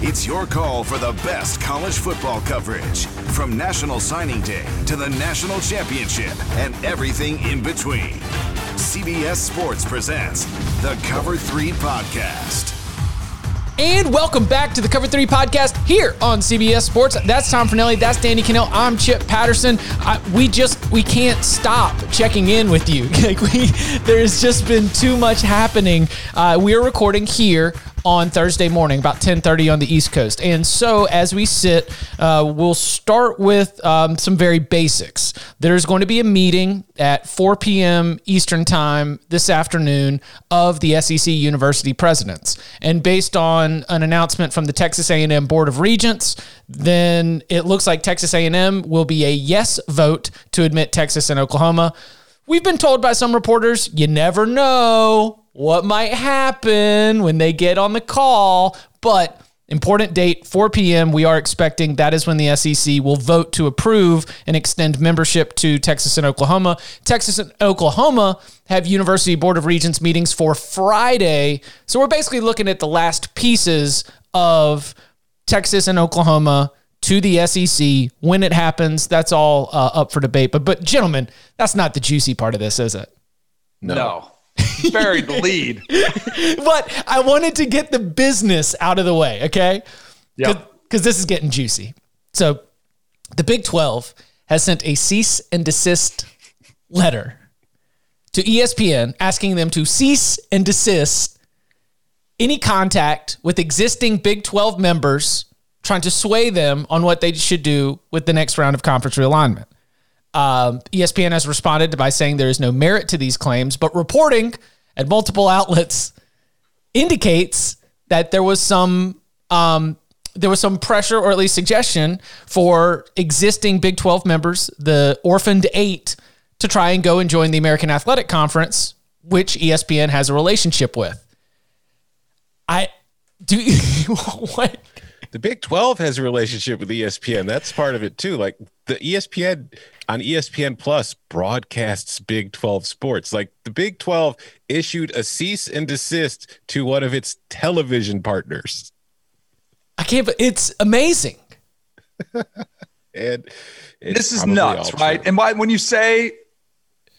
It's your call for the best college football coverage from National Signing Day to the National Championship and everything in between. CBS Sports presents the Cover 3 podcast. And welcome back to the Cover 3 podcast here on CBS Sports. That's Tom Fornelli. That's Danny Kanell. I'm Chip Patterson. I, we just, we can't stop checking in with you. like we, there's just been too much happening. Uh, we're recording here on Thursday morning, about 10:30 on the East Coast. And so, as we sit, uh, we'll start with um, some very basics. There's going to be a meeting at 4 p.m. Eastern Time this afternoon of the SEC University presidents, and based on an announcement from the Texas A&M Board of Regents, then it looks like Texas A&M will be a yes vote to admit Texas and Oklahoma. We've been told by some reporters, you never know what might happen when they get on the call. But important date, 4 p.m. We are expecting that is when the SEC will vote to approve and extend membership to Texas and Oklahoma. Texas and Oklahoma have University Board of Regents meetings for Friday. So we're basically looking at the last pieces of Texas and Oklahoma to the SEC when it happens. That's all uh, up for debate. But but gentlemen, that's not the juicy part of this, is it? No. no buried the lead. but I wanted to get the business out of the way, okay? Yeah. Because this is getting juicy. So the Big 12 has sent a cease and desist letter to ESPN asking them to cease and desist any contact with existing Big 12 members trying to sway them on what they should do with the next round of conference realignment. Um, ESPN has responded by saying there is no merit to these claims, but reporting at multiple outlets indicates that there was some um, there was some pressure or at least suggestion for existing Big 12 members, the orphaned eight, to try and go and join the American Athletic Conference, which ESPN has a relationship with. I do what the Big 12 has a relationship with ESPN. That's part of it too. Like the ESPN on ESPN Plus broadcasts Big 12 sports. Like the Big 12 issued a cease and desist to one of its television partners. I can't, but it's amazing. and this is nuts, right? And why, when you say,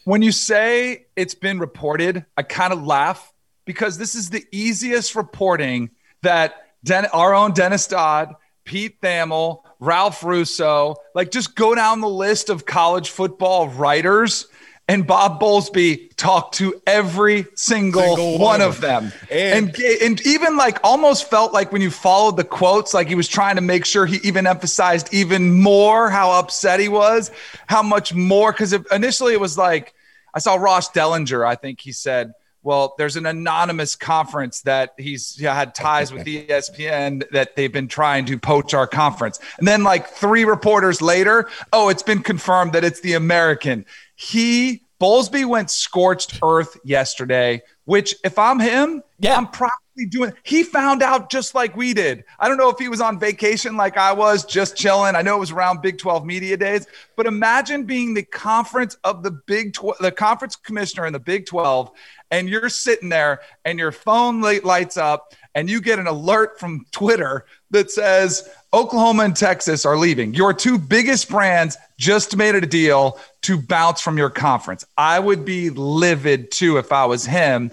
when you say it's been reported, I kind of laugh because this is the easiest reporting that Den- our own Dennis Dodd, Pete Thamel, Ralph Russo, like just go down the list of college football writers. And Bob Bowlesby talked to every single, single one, one, of them. And, and, and even like almost felt like when you followed the quotes, like he was trying to make sure he even emphasized even more how upset he was, how much more. Because initially it was like, I saw Ross Dellenger, I think he said, well, there's an anonymous conference that he's had ties with ESPN that they've been trying to poach our conference. And then, like three reporters later, oh, it's been confirmed that it's the American. He, Bowlesby went scorched earth yesterday, which if I'm him, yeah. I'm probably doing. He found out just like we did. I don't know if he was on vacation like I was, just chilling. I know it was around Big 12 media days, but imagine being the conference of the Big 12, the conference commissioner in the Big 12 and you're sitting there and your phone lights up and you get an alert from Twitter that says Oklahoma and Texas are leaving. Your two biggest brands just made a deal to bounce from your conference. I would be livid too if I was him.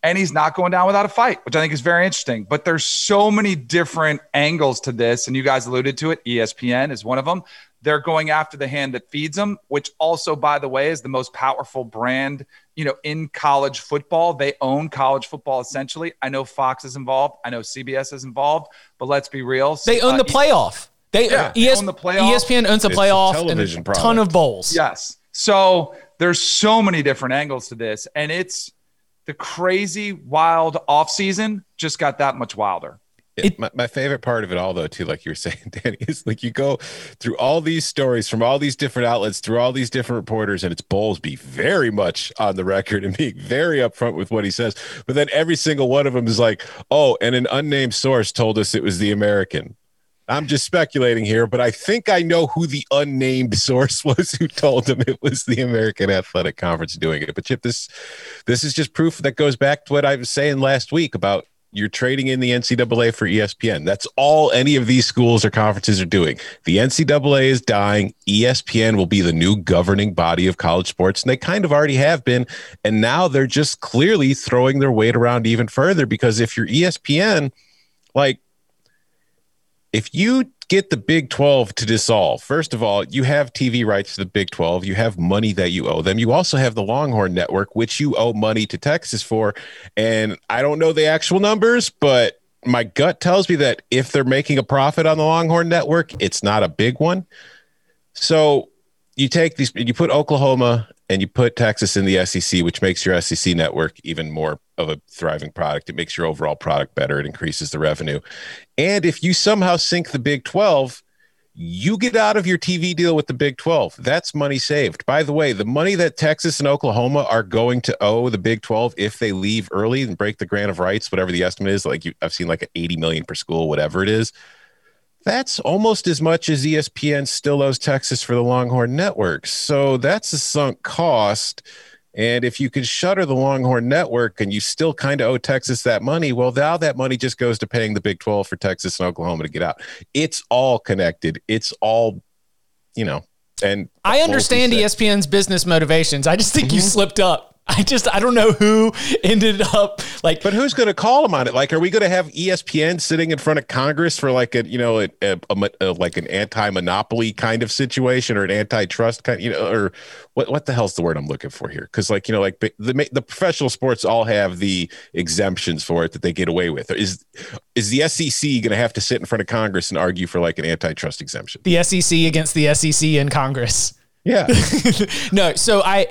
And he's not going down without a fight, which I think is very interesting. But there's so many different angles to this. And you guys alluded to it. ESPN is one of them. They're going after the hand that feeds them, which also, by the way, is the most powerful brand, you know, in college football. They own college football essentially. I know Fox is involved. I know CBS is involved, but let's be real. They own uh, the playoff. They, yeah, ES, they own the playoff. ESPN owns the playoff and a product. ton of bowls. Yes. So there's so many different angles to this, and it's the crazy wild offseason just got that much wilder. It, my, my favorite part of it all, though, too, like you were saying, Danny, is like you go through all these stories from all these different outlets, through all these different reporters, and it's Bowlesby very much on the record and being very upfront with what he says. But then every single one of them is like, oh, and an unnamed source told us it was the American. I'm just speculating here, but I think I know who the unnamed source was who told him it was the American Athletic Conference doing it. But Chip, this this is just proof that goes back to what I was saying last week about you're trading in the NCAA for ESPN. That's all any of these schools or conferences are doing. The NCAA is dying. ESPN will be the new governing body of college sports, and they kind of already have been. And now they're just clearly throwing their weight around even further because if you're ESPN, like, if you get the Big 12 to dissolve. First of all, you have TV rights to the Big 12. You have money that you owe them. You also have the Longhorn Network, which you owe money to Texas for. And I don't know the actual numbers, but my gut tells me that if they're making a profit on the Longhorn Network, it's not a big one. So you take these, you put Oklahoma and you put Texas in the SEC, which makes your SEC network even more of a thriving product. It makes your overall product better. It increases the revenue. And if you somehow sink the Big 12, you get out of your TV deal with the Big 12. That's money saved. By the way, the money that Texas and Oklahoma are going to owe the Big 12 if they leave early and break the grant of rights, whatever the estimate is, like you, I've seen like 80 million per school, whatever it is that's almost as much as ESPN still owes Texas for the Longhorn Network. So that's a sunk cost. And if you could shutter the Longhorn Network and you still kind of owe Texas that money, well, now that money just goes to paying the Big 12 for Texas and Oklahoma to get out. It's all connected. It's all, you know, and I understand ESPN's business motivations. I just think mm-hmm. you slipped up. I just I don't know who ended up like. But who's going to call them on it? Like, are we going to have ESPN sitting in front of Congress for like a you know a, a, a, a like an anti-monopoly kind of situation or an antitrust kind you know or what what the hell's the word I'm looking for here? Because like you know like the the professional sports all have the exemptions for it that they get away with. Is is the SEC going to have to sit in front of Congress and argue for like an antitrust exemption? The SEC against the SEC in Congress. Yeah. no. So I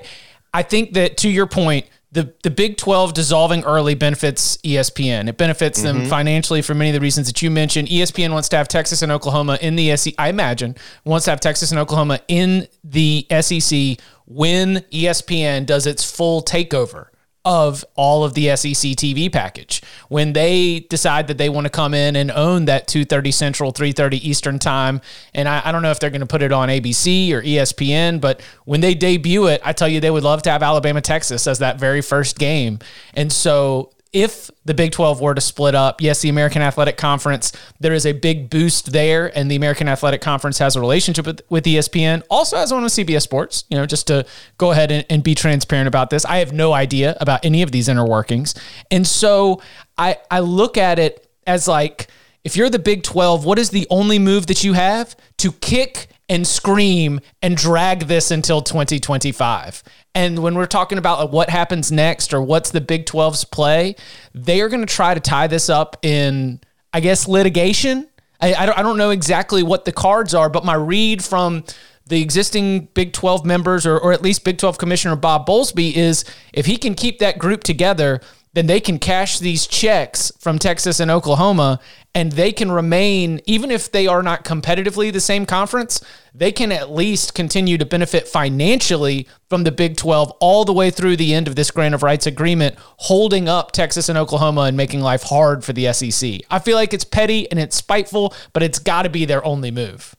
I think that to your point, the the Big 12 dissolving early benefits ESPN. It benefits mm-hmm. them financially for many of the reasons that you mentioned. ESPN wants to have Texas and Oklahoma in the SEC. I imagine wants to have Texas and Oklahoma in the SEC when ESPN does its full takeover of all of the SEC TV package. When they decide that they want to come in and own that 2:30 Central, 3:30 Eastern time, and I, I don't know if they're going to put it on ABC or ESPN, but when they debut it, I tell you they would love to have Alabama Texas as that very first game. And so if the Big 12 were to split up, yes, the American Athletic Conference, there is a big boost there, and the American Athletic Conference has a relationship with, with ESPN, also has one with CBS Sports, you know, just to go ahead and, and be transparent about this. I have no idea about any of these inner workings. And so I, I look at it as like, if you're the Big 12, what is the only move that you have? To kick and scream and drag this until 2025. And when we're talking about what happens next or what's the Big 12's play, they are going to try to tie this up in, I guess, litigation. I, I, don't, I don't know exactly what the cards are, but my read from the existing Big 12 members or, or at least Big 12 Commissioner Bob Bowlesby is if he can keep that group together, then they can cash these checks from Texas and Oklahoma and they can remain, even if they are not competitively the same conference, they can at least continue to benefit financially from the Big 12 all the way through the end of this grant of rights agreement, holding up Texas and Oklahoma and making life hard for the SEC. I feel like it's petty and it's spiteful, but it's got to be their only move.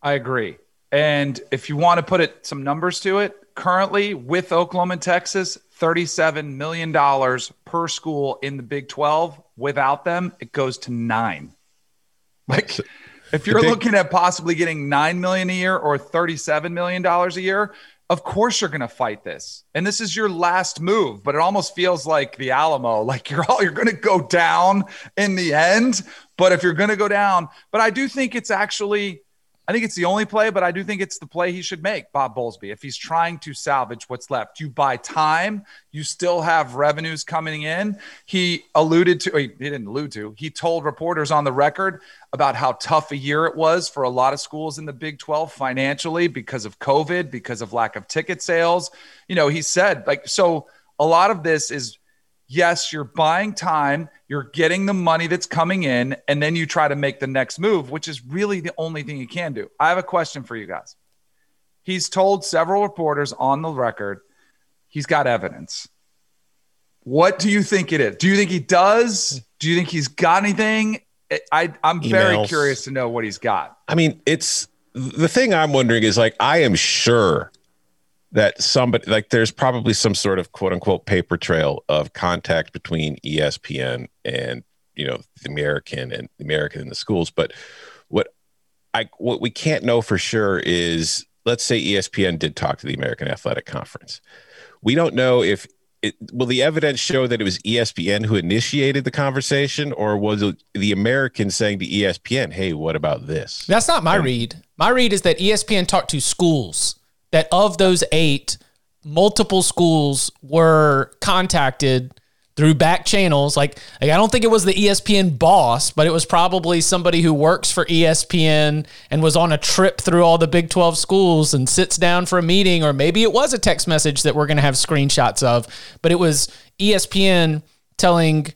I agree. And if you want to put it some numbers to it, currently with Oklahoma and Texas, $37 million per school in the Big 12. Without them, it goes to nine. Like, if you're big- looking at possibly getting 9 million a year or $37 million a year, of course you're going to fight this. And this is your last move, but it almost feels like the Alamo, like you're all, you're going to go down in the end. But if you're going to go down, but I do think it's actually I think it's the only play, but I do think it's the play he should make, Bob Bowlesby. If he's trying to salvage what's left, you buy time, you still have revenues coming in. He alluded to, he didn't allude to, he told reporters on the record about how tough a year it was for a lot of schools in the Big 12 financially because of COVID, because of lack of ticket sales. You know, he said, like, so a lot of this is yes, you're buying time, you're getting the money that's coming in, and then you try to make the next move, which is really the only thing you can do. I have a question for you guys. He's told several reporters on the record he's got evidence. What do you think it is? Do you think he does? Do you think he's got anything? I, I'm Emails. very curious to know what he's got. I mean, it's the thing I'm wondering is like, I am sure that somebody like there's probably some sort of quote unquote paper trail of contact between ESPN and you know the American and the American in the schools. But what I what we can't know for sure is let's say ESPN did talk to the American Athletic Conference. We don't know if it, will the evidence show that it was ESPN who initiated the conversation, or was it the American saying to ESPN, "Hey, what about this?" That's not my and, read. My read is that ESPN talked to schools that of those eight, multiple schools were contacted through back channels. Like, like, I don't think it was the ESPN boss, but it was probably somebody who works for ESPN and was on a trip through all the Big 12 schools and sits down for a meeting, or maybe it was a text message that we're going to have screenshots of, but it was ESPN telling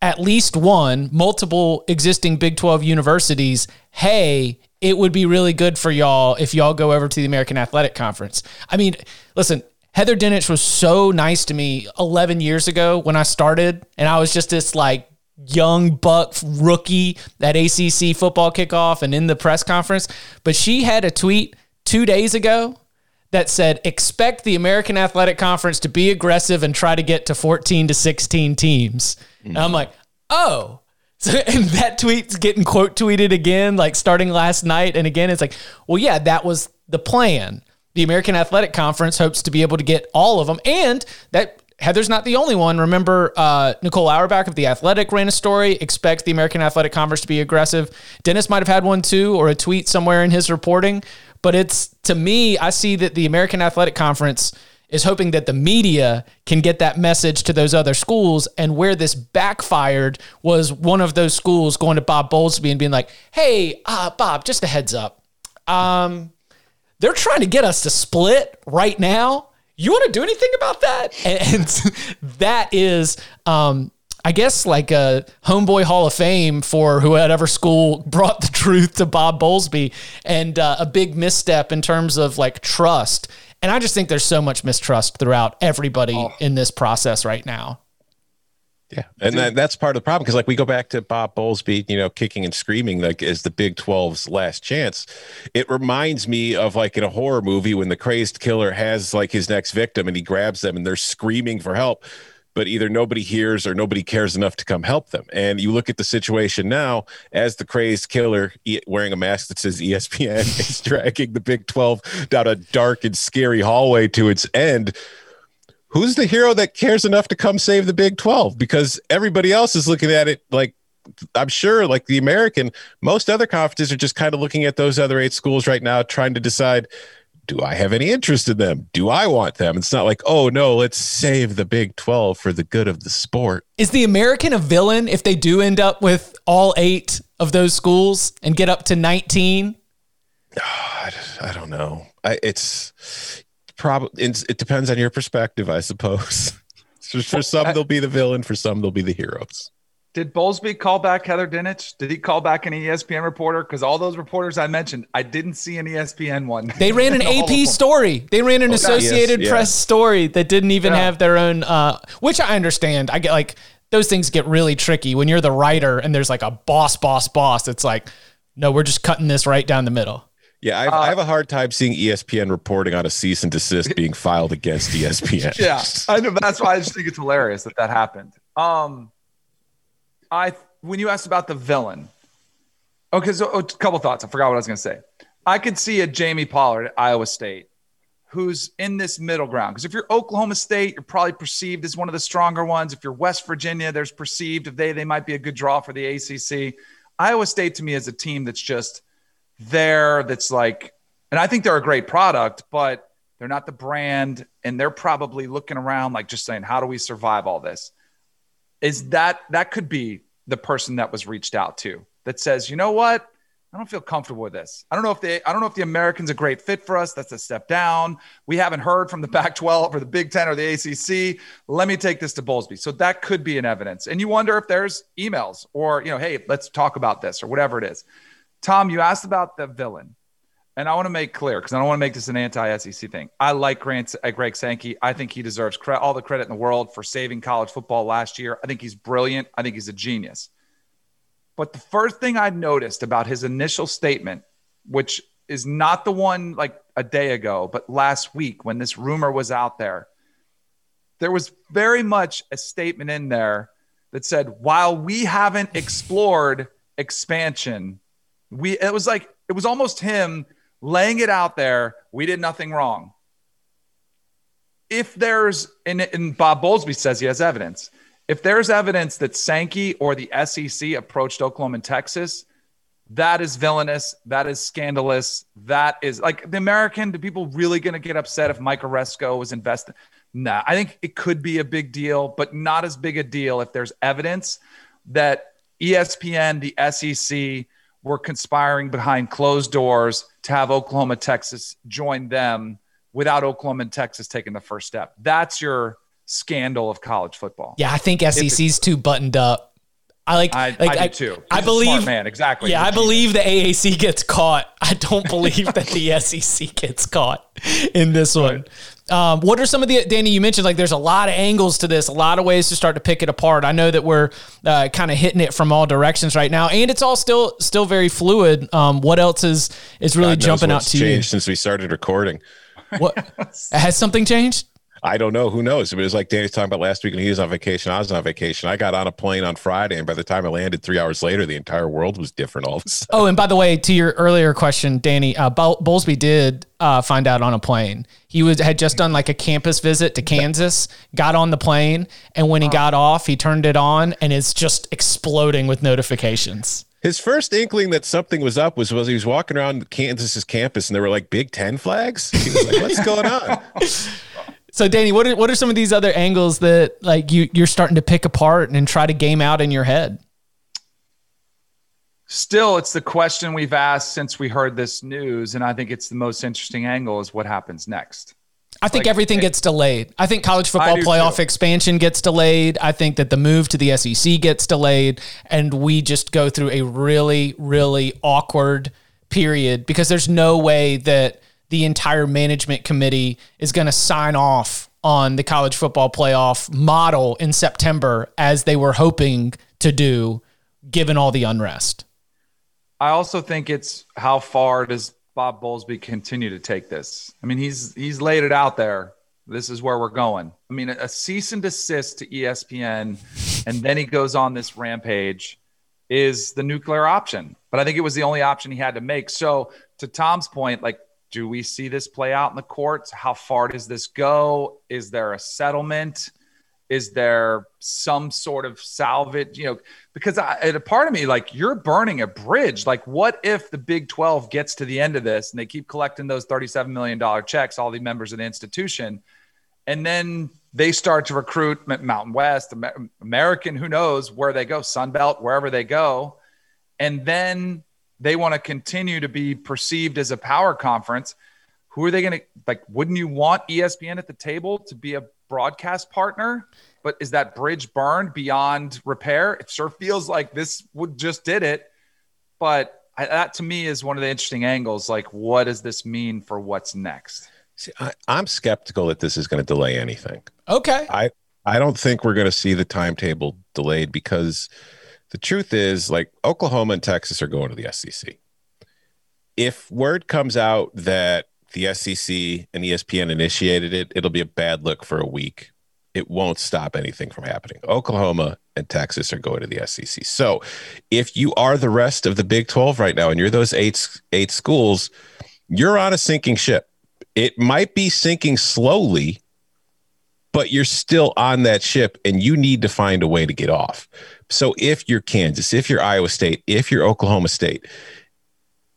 at least one, multiple existing Big 12 universities, hey, it would be really good for y'all if y'all go over to the American Athletic Conference. I mean, listen, Heather Dinich was so nice to me 11 years ago when I started, and I was just this like young buck rookie at ACC football kickoff and in the press conference. But she had a tweet two days ago that said, expect the American Athletic Conference to be aggressive and try to get to 14 to 16 teams. Mm-hmm. And I'm like, oh, so, and that tweet's getting quote tweeted again, like starting last night. And again, it's like, well, yeah, that was the plan. The American Athletic Conference hopes to be able to get all of them. And that Heather's not the only one. Remember, uh, Nicole Auerbach of The Athletic ran a story, expect the American Athletic Conference to be aggressive. Dennis might have had one too, or a tweet somewhere in his reporting. But it's, to me, I see that the American Athletic Conference – is hoping that the media can get that message to those other schools. And where this backfired was one of those schools going to Bob Bowlesby and being like, hey, uh, Bob, just a heads up. Um, they're trying to get us to split right now. You want to do anything about that? And, and that is, um, I guess, like a homeboy Hall of Fame for whoever school brought the truth to Bob Bowlesby and uh, a big misstep in terms of like trust. And I just think there's so much mistrust throughout everybody oh. in this process right now. Yeah, and that, that's part of the problem because, like, we go back to Bob Bowlesby, you know, kicking and screaming like as the Big 12's last chance. It reminds me of like in a horror movie when the crazed killer has like his next victim and he grabs them and they're screaming for help but either nobody hears or nobody cares enough to come help them. And you look at the situation now as the crazed killer wearing a mask that says ESPN is dragging the Big 12 down a dark and scary hallway to its end. Who's the hero that cares enough to come save the Big 12? Because everybody else is looking at it like I'm sure, like the American, most other conferences are just kind of looking at those other eight schools right now, trying to decide do I have any interest in them? Do I want them? It's not like, oh no, let's save the Big 12 for the good of the sport. Is the American a villain if they do end up with all eight of those schools and get up to 19? Oh, ah, I don't know. I, it's probably, it depends on your perspective, I suppose. for some, they'll be the villain. For some, they'll be the heroes. Did Bowlesby call back Heather Dinich? Did he call back an ESPN reporter? Because all those reporters I mentioned, I didn't see an ESPN one. They ran an AP story. They ran an Associated yes, Press story that didn't even yeah. have their own. Uh, which I understand. I get like those things get really tricky when you're the writer and there's like a boss, boss, boss. It's like, no, we're just cutting this right down the middle. Yeah, I, uh, I, have a hard time seeing ESPN reporting on a cease and desist being filed against ESPN. yeah, I know. That's why I just think it's hilarious that that happened. Um, I when you asked about the villain, okay, so oh, a couple thoughts. I forgot what I was going to say. I could see a Jamie Pollard at Iowa State who's in this middle ground. Because if you're Oklahoma State, you're probably perceived as one of the stronger ones. If you're West Virginia, there's perceived if they they might be a good draw for the ACC. Iowa State to me is a team that's just there. That's like, and I think they're a great product, but they're not the brand, and they're probably looking around like just saying, how do we survive all this? Is that that could be the person that was reached out to that says, you know what? I don't feel comfortable with this. I don't know if they I don't know if the Americans a great fit for us. That's a step down. We haven't heard from the Pac-12 or the Big 10 or the ACC. Let me take this to Bowlesby. So that could be an evidence. And you wonder if there's emails or, you know, hey, let's talk about this or whatever it is. Tom, you asked about the villain. And I want to make clear because I don't want to make this an anti-SEC thing. I like Grant, uh, Greg Sankey. I think he deserves cre- all the credit in the world for saving college football last year. I think he's brilliant. I think he's a genius. But the first thing I noticed about his initial statement, which is not the one like a day ago, but last week when this rumor was out there, there was very much a statement in there that said, while we haven't explored expansion, we it was like it was almost him laying it out there. We did nothing wrong. If there's and, and Bob Bowlesby says he has evidence if there's evidence that Sankey or the SEC approached Oklahoma and Texas, that is villainous. That is scandalous. That is like the American. Do people really going to get upset if Mike Aresco was invested? Nah, I think it could be a big deal, but not as big a deal if there's evidence that ESPN, the SEC, were conspiring behind closed doors to have Oklahoma, Texas join them without Oklahoma and Texas taking the first step. That's your scandal of college football. Yeah, I think SEC's too buttoned up. I like. I, like, I do too. He's I believe, man, exactly. Yeah, I believe the AAC gets caught. I don't believe that the SEC gets caught in this one. Um, what are some of the Danny? You mentioned like there's a lot of angles to this, a lot of ways to start to pick it apart. I know that we're uh, kind of hitting it from all directions right now, and it's all still still very fluid. Um, what else is is really God jumping out to changed you? since we started recording? What has something changed? I don't know. Who knows? It was like Danny's talking about last week when he was on vacation. I was on vacation. I got on a plane on Friday, and by the time I landed three hours later, the entire world was different all of a sudden. Oh, and by the way, to your earlier question, Danny, uh, Bowlesby did uh, find out on a plane. He was had just done like a campus visit to Kansas, got on the plane, and when he got off, he turned it on, and it's just exploding with notifications. His first inkling that something was up was was he was walking around Kansas's campus, and there were like Big Ten flags. He was like, "What's going on?" So Danny, what are what are some of these other angles that like you you're starting to pick apart and try to game out in your head? Still, it's the question we've asked since we heard this news, and I think it's the most interesting angle is what happens next. I think like, everything eh, gets delayed. I think college football playoff too. expansion gets delayed. I think that the move to the SEC gets delayed, and we just go through a really, really awkward period because there's no way that the entire management committee is going to sign off on the college football playoff model in September as they were hoping to do, given all the unrest. I also think it's how far does Bob Bowlesby continue to take this? I mean, he's he's laid it out there. This is where we're going. I mean, a cease and desist to ESPN, and then he goes on this rampage is the nuclear option. But I think it was the only option he had to make. So to Tom's point, like do we see this play out in the courts? How far does this go? Is there a settlement? Is there some sort of salvage? You know, because I, a part of me, like, you're burning a bridge. Like, what if the Big 12 gets to the end of this and they keep collecting those $37 million checks, all the members of the institution, and then they start to recruit Mountain West, American, who knows where they go, Sunbelt, wherever they go. And then they want to continue to be perceived as a power conference, who are they going to like? Wouldn't you want ESPN at the table to be a broadcast partner? But is that bridge burned beyond repair? It sure feels like this would just did it. But I, that to me is one of the interesting angles. Like, what does this mean for what's next? See, I, I'm skeptical that this is going to delay anything. Okay. I I don't think we're going to see the timetable delayed because the truth is like Oklahoma and Texas are going to the SEC. if word comes out that the SEC and ESPN initiated it, it'll be a bad look for a week. It won't stop anything from happening. Oklahoma and Texas are going to the SEC. So, if you are the rest of the Big 12 right now and you're those eight eight schools, you're on a sinking ship. It might be sinking slowly, but you're still on that ship and you need to find a way to get off. So, if you're Kansas, if you're Iowa State, if you're Oklahoma State,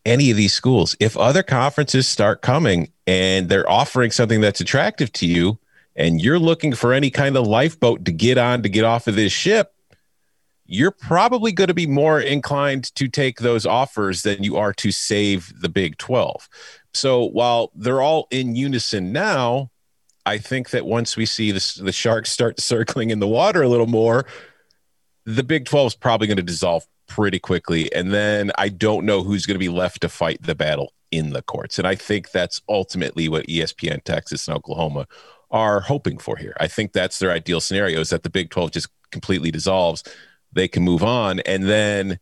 any of these schools. If other conferences start coming and they're offering something that's attractive to you, and you're looking for any kind of lifeboat to get on to get off of this ship, you're probably going to be more inclined to take those offers than you are to save the Big 12. So while they're all in unison now, I think that once we see the sharks start circling in the water a little more, the Big 12 is probably going to dissolve pretty quickly. And then I don't know who's going to be left to fight the battle in the courts. And I think that's ultimately what ESPN, Texas, and Oklahoma are hoping for here. I think that's their ideal scenario is that the Big 12 just completely dissolves. They can move on. And then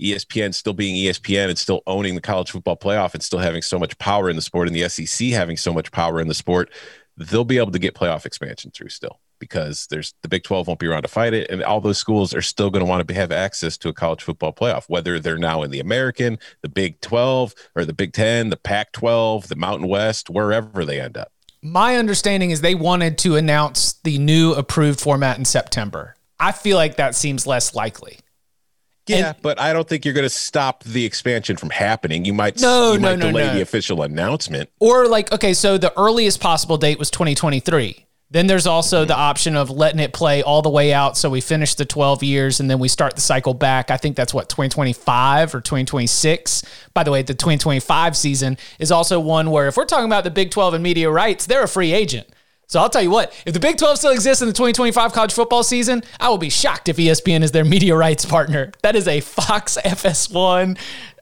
ESPN still being ESPN and still owning the college football playoff and still having so much power in the sport and the SEC having so much power in the sport, they'll be able to get playoff expansion through still because there's the Big 12 won't be around to fight it. And all those schools are still going to want to have access to a college football playoff, whether they're now in the American, the Big 12, or the Big 10, the Pac 12, the Mountain West, wherever they end up. My understanding is they wanted to announce the new approved format in September. I feel like that seems less likely. Yeah, and, but I don't think you're going to stop the expansion from happening. You might no, you no, might no, delay no. the official announcement. Or like, okay, so the earliest possible date was 2023. Then there's also the option of letting it play all the way out. So we finish the 12 years and then we start the cycle back. I think that's what, 2025 or 2026. By the way, the 2025 season is also one where if we're talking about the Big 12 and media rights, they're a free agent. So I'll tell you what, if the Big 12 still exists in the 2025 college football season, I will be shocked if ESPN is their media rights partner. That is a Fox FS1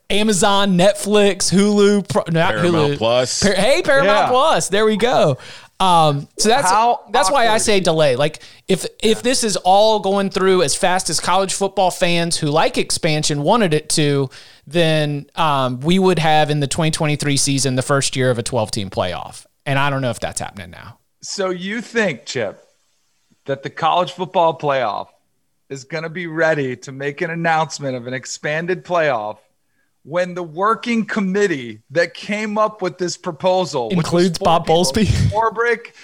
Amazon, Netflix, Hulu, not Paramount Hulu. Plus. Hey, Paramount yeah. Plus. There we go. Um, so that's How that's why I say delay. Like if yeah. if this is all going through as fast as college football fans who like expansion wanted it to, then um, we would have in the 2023 season the first year of a 12 team playoff. And I don't know if that's happening now. So you think, Chip, that the college football playoff is going to be ready to make an announcement of an expanded playoff when the working committee that came up with this proposal includes Bob people, Bowlesby, Swarbrick,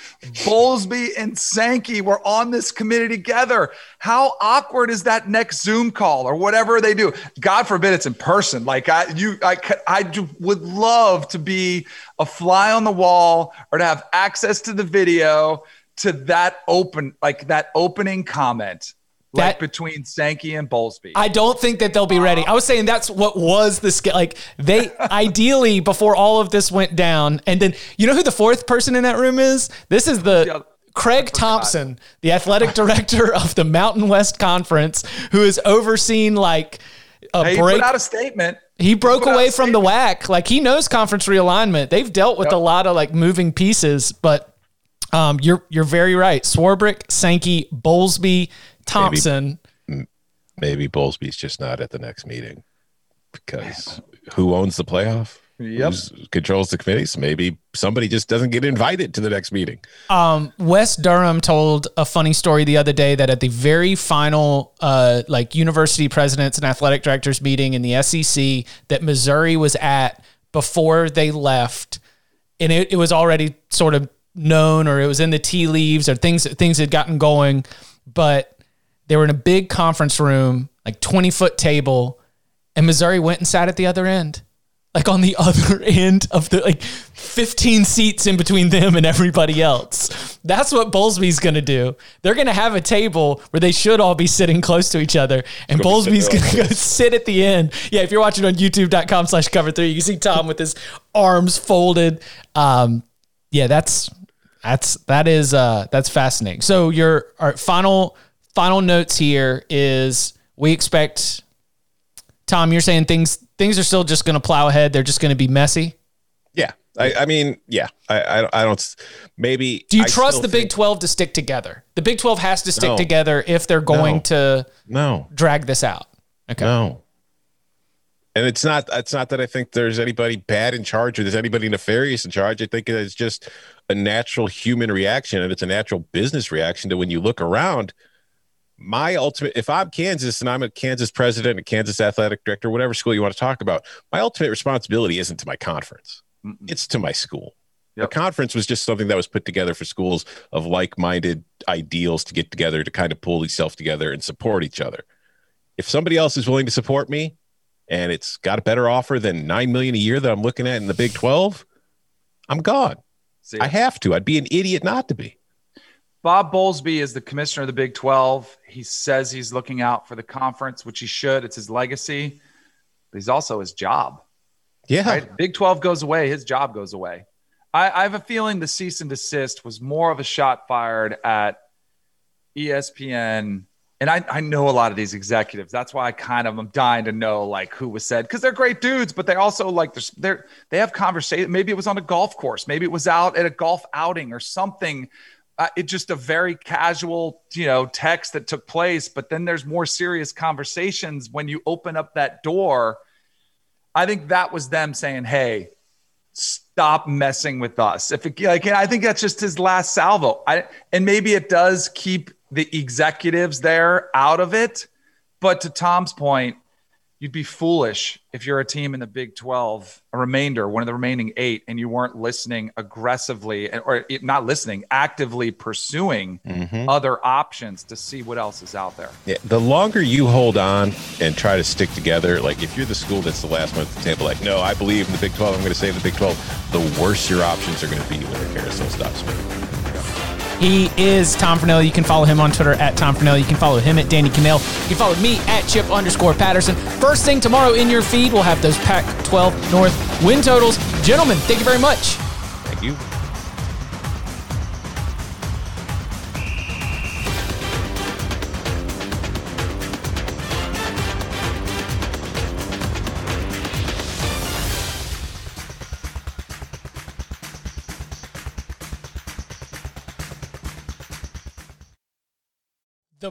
Bowlesby, and Sankey were on this committee together. How awkward is that next Zoom call or whatever they do? God forbid it's in person. Like I, you, I, I would love to be a fly on the wall or to have access to the video to that open, like that opening comment like that, between Sankey and Bowlesby. I don't think that they'll be ready. I was saying that's what was the scale. Like they ideally before all of this went down, and then you know who the fourth person in that room is? This is the yeah, Craig Thompson, the athletic director of the Mountain West Conference, who has overseen like a hey, break. He put out a statement. He broke he away from the WAC. Like he knows conference realignment. They've dealt with yep. a lot of like moving pieces, but um, you're you're very right. Swarbrick, Sankey, Bowlesby, Thompson. Maybe, maybe Bowlesby's just not at the next meeting because who owns the playoff? Yep. Who controls the committees? Maybe somebody just doesn't get invited to the next meeting. Um, Wes Durham told a funny story the other day that at the very final, uh, like university presidents and athletic directors meeting in the SEC that Missouri was at before they left, and it, it was already sort of known or it was in the tea leaves or things things had gotten going, but they were in a big conference room, like 20 foot table, and Missouri went and sat at the other end. Like on the other end of the like 15 seats in between them and everybody else. That's what Bowlesby's going to do. They're going to have a table where they should all be sitting close to each other. And Bowlesby's going to go sit at the end. Yeah, if you're watching on youtube.com slash cover three, you can see Tom with his arms folded. Um, yeah, that's, that's, that is, uh, that's fascinating. So your our final final notes here is we expect Tom, you're saying things things are still just going to plow ahead. They're just going to be messy. Yeah, I, I mean, yeah, I, I, I, don't. Maybe. Do you I trust the Big Twelve to stick together? The Big Twelve has to stick no. together if they're going no. to no drag this out. Okay. No. And it's not it's not that I think there's anybody bad in charge or there's anybody nefarious in charge. I think it's just a natural human reaction and it's a natural business reaction to when you look around. My ultimate, if I'm Kansas and I'm a Kansas president, a Kansas athletic director, whatever school you want to talk about, my ultimate responsibility isn't to my conference, Mm-mm. it's to my school. Yep. A conference was just something that was put together for schools of like-minded ideals to get together to kind of pull itself together and support each other. If somebody else is willing to support me and it's got a better offer than 9 million a year that I'm looking at in the Big 12, I'm gone. See, I have to. I'd be an idiot not to be. Bob Bowlesby is the commissioner of the Big 12. He says he's looking out for the conference, which he should. It's his legacy, but he's also his job. Yeah. Right? Big 12 goes away, his job goes away. I, I have a feeling the cease and desist was more of a shot fired at ESPN. And I, I know a lot of these executives. That's why I kind of am dying to know like who was said because they're great dudes, but they also like they're, they're they have conversation. Maybe it was on a golf course, maybe it was out at a golf outing or something. Uh, it's just a very casual, you know, text that took place. But then there's more serious conversations when you open up that door. I think that was them saying, "Hey, stop messing with us. If it, like, I think that's just his last salvo. I, and maybe it does keep the executives there out of it. But to Tom's point, you'd be foolish if you're a team in the Big 12, a remainder, one of the remaining eight, and you weren't listening aggressively or not listening, actively pursuing mm-hmm. other options to see what else is out there. Yeah, the longer you hold on and try to stick together, like if you're the school that's the last one at the table, like, no, I believe in the Big 12, I'm going to save the Big 12, the worse your options are going to be when the carousel stops spinning. He is Tom Fornelli. You can follow him on Twitter at Tom Fornelli. You can follow him at Danny Kanell. You can follow me at Chip underscore Patterson. First thing tomorrow in your feed, we'll have those Pac 12 North win totals. Gentlemen, thank you very much. Thank you. The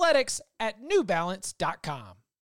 Athletics at newbalance.com.